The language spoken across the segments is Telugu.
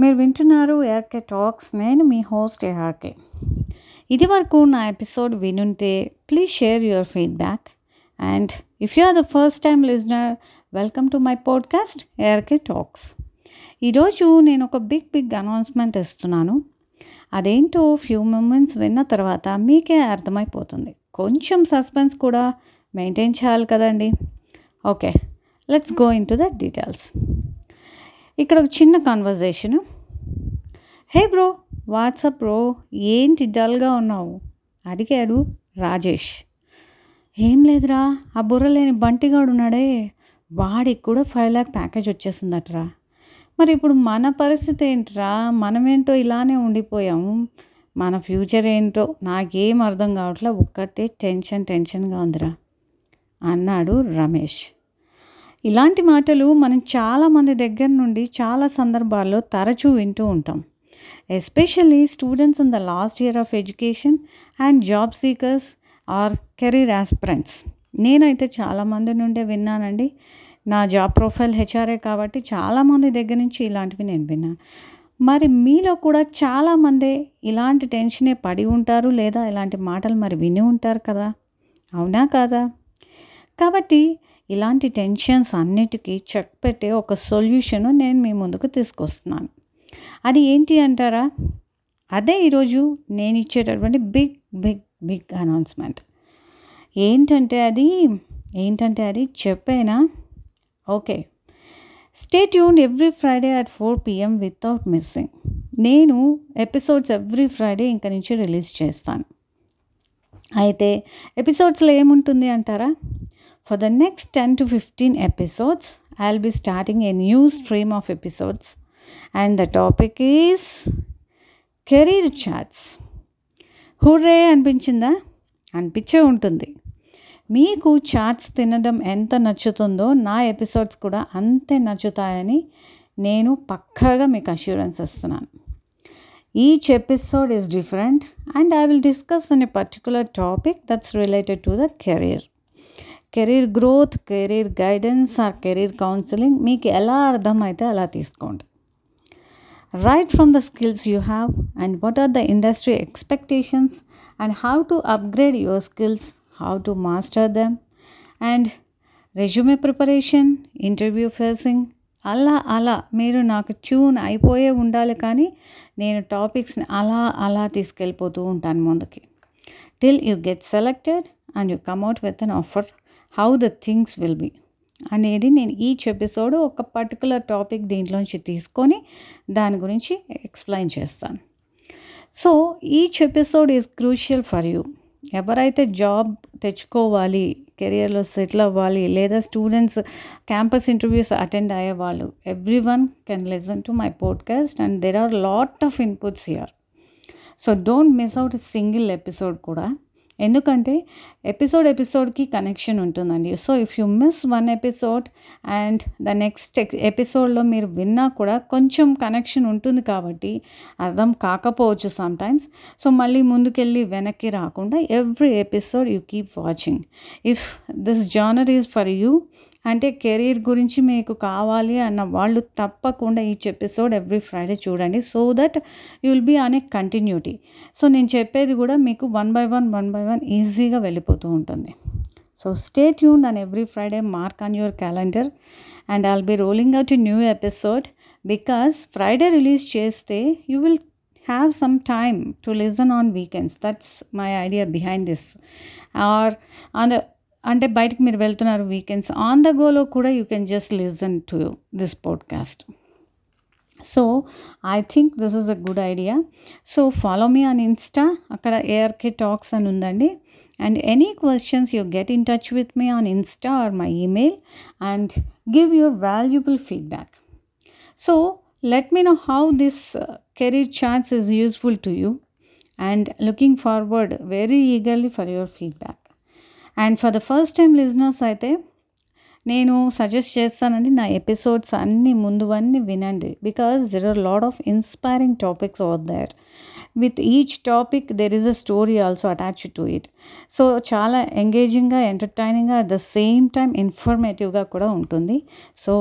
మీరు వింటున్నారు ఏఆర్కే టాక్స్. నేను మీ హోస్ట్ ఏఆర్కే. ఇది వరకు నా episode వినుంటే please share your feedback. And if you are the first time listener welcome to my podcast ARK Talks. ఈరోజు నేను ఒక బిగ్ బిగ్ అనౌన్స్మెంట్ ఇస్తున్నాను. అదేంటో ఫ్యూ మూమెంట్స్ విన్న తర్వాత మీకే అర్థమైపోతుంది. కొంచెం సస్పెన్స్ కూడా మెయింటైన్ చేయాలి కదండి. Okay let's go into the details. ఇక్కడ ఒక చిన్న conversation hey bro what's up bro ఏంటి డల్గా ఉన్నావు? అడిగాడు రాజేష్. ఏం లేదురా ఆ బుర్ర లేని బంటిగాడు ఉన్నాడే వాడికి కూడా ఫైవ్ ల్యాక్ ప్యాకేజ్ వచ్చేసిందట్రా. మరి ఇప్పుడు మన పరిస్థితి ఏంట్రా? మనమేంటో ఇలానే ఉండిపోయాము మన ఫ్యూచర్ ఏంటో నాకేం అర్థం కావట్లే ఒక్కటే టెన్షన్ టెన్షన్గా ఉందిరా అన్నాడు రమేష్. ఇలాంటి మాటలు మనం చాలామంది దగ్గర నుండి చాలా సందర్భాల్లో తరచూ వింటూ ఉంటాం. Especially students in the last year of education and job seekers or career aspirants. నేనైతే చాలామంది నుండే విన్నానండి. నా జాబ్ ప్రొఫైల్ హెచ్ఆర్ఏ కాబట్టి చాలామంది దగ్గర నుంచి ఇలాంటివి నేను విన్నాను మరి మీలో కూడా చాలామంది ఇలాంటి టెన్షనే పడి ఉంటారు లేదా ఇలాంటి మాటలు మరి విని ఉంటారు కదా? అవునా కాదా? కాబట్టి ఇలాంటి టెన్షన్స్ అన్నిటికీ చెక్ పెట్టే ఒక సొల్యూషన్ నేను మీ ముందుకు తీసుకొస్తున్నాను. అది ఏంటి అంటారా? అదే ఈరోజు నేను ఇచ్చేటటువంటి బిగ్ బిగ్ బిగ్ అనౌన్స్మెంట్. ఏంటంటే అది ఏంటంటే అది చెప్పేనా? Okay. Stay tune every Friday at four PM without missing నేను ఎపిసోడ్స్ ఎవ్రీ ఫ్రైడే ఇంక నుంచి రిలీజ్ చేస్తాను. అయితే ఎపిసోడ్స్లో ఏముంటుంది అంటారా? For the next 10 to 15 episodes, I'll be starting a new stream of episodes, and the topic is career chats hurray అనిపించిందా? అనిపించే ఉంటుంది. మీకు చాట్స్ తినడం ఎంత నచ్చుతుందో నా ఎపిసోడ్స్ కూడా అంతే నచ్చుతాయని నేను పక్కాగా మీకు అష్యూరెన్స్ ఇస్తున్నాను. Each episode is different and I will discuss on a particular topic that's related to the career career growth career guidance or career counselling మీకు ఎలా అర్థమైతే అలా తీసుకోండి. Right from the skills you have and what are the industry expectations and how to upgrade your skills how to master them and resume preparation interview facing అలా అలా మీరు నాకు ట్యూన్ అయిపోయే ఉండాలి కానీ నేను టాపిక్స్ని అలా అలా తీసుకెళ్ళిపోతూ ఉంటాను ముందుకి. Till you get selected and you come out with an offer how the things will be అనేది నేను ఈచ్ ఎపిసోడ్ ఒక పర్టికులర్ టాపిక్ దీంట్లోంచి తీసుకొని దాని గురించి ఎక్స్ప్లెయిన్ చేస్తాను. So each episode is crucial for you ఎవరైతే జాబ్ తెచ్చుకోవాలి కెరియర్లో సెటిల్ అవ్వాలి లేదా స్టూడెంట్స్ క్యాంపస్ ఇంటర్వ్యూస్ అటెండ్ అయ్యేవాళ్ళు everyone can listen to my podcast and there are lot of inputs here so don't miss out single episode కూడా. ఎందుకంటే ఎపిసోడ్ ఎపిసోడ్కి కనెక్షన్ ఉంటుందండి. So if you miss one episode and the next ఎపిసోడ్లో మీరు విన్నా కూడా కొంచెం కనెక్షన్ ఉంటుంది కాబట్టి అర్థం కాకపోవచ్చు సమ్టైమ్స్ సో మళ్ళీ ముందుకెళ్ళి వెనక్కి రాకుండా every episode you keep watching if this genre is for you అంటే కెరీర్ గురించి మీకు కావాలి అన్న వాళ్ళు తప్పకుండా ఈచ్ ఎపిసోడ్ ఎవ్రీ ఫ్రైడే చూడండి. So that you will be అనే కంటిన్యూటీ. సో నేను చెప్పేది కూడా మీకు one by one one by one ఈజీగా వెళ్ళిపోతూ ఉంటుంది. So stay tune and every Friday mark on your calendar and I'll be rolling out new episode because Friday release చేస్తే you will have some time to listen on weekends. That's my idea behind this. Or and అంటే బయటకు మీరు వెళ్తున్నారు వీకెండ్స్ ఆన్ ద గోలో కూడా you can just listen to this podcast so I think this is a good idea so follow me on Insta అక్కడ ఏఆర్కే టాక్స్ అని ఉందండి. And any questions you get in touch with me on Insta or my email and give your valuable feedback so let me know how this career chats is useful to you and looking forward very eagerly for your feedback and for the first time listeners అయితే నేను సజెస్ట్ చేస్తానండి నా ఎపిసోడ్స్ అన్నీ ముందువన్నీ వినండి. Because there are lot of inspiring topics are there with each topic there is a story also attach to it so చాలా ఎంగేజింగ్గా ఎంటర్టైనింగ్గా అట్ ద సేమ్ టైం ఇన్ఫర్మేటివ్గా కూడా ఉంటుంది. సో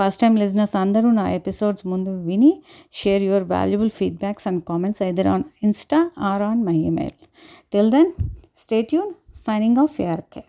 ఫస్ట్ టైం లిజినర్స్ అందరూ నా ఎపిసోడ్స్ ముందు విని share your valuable feedbacks and comments either on Insta or on my email till then stay tune signing off ARK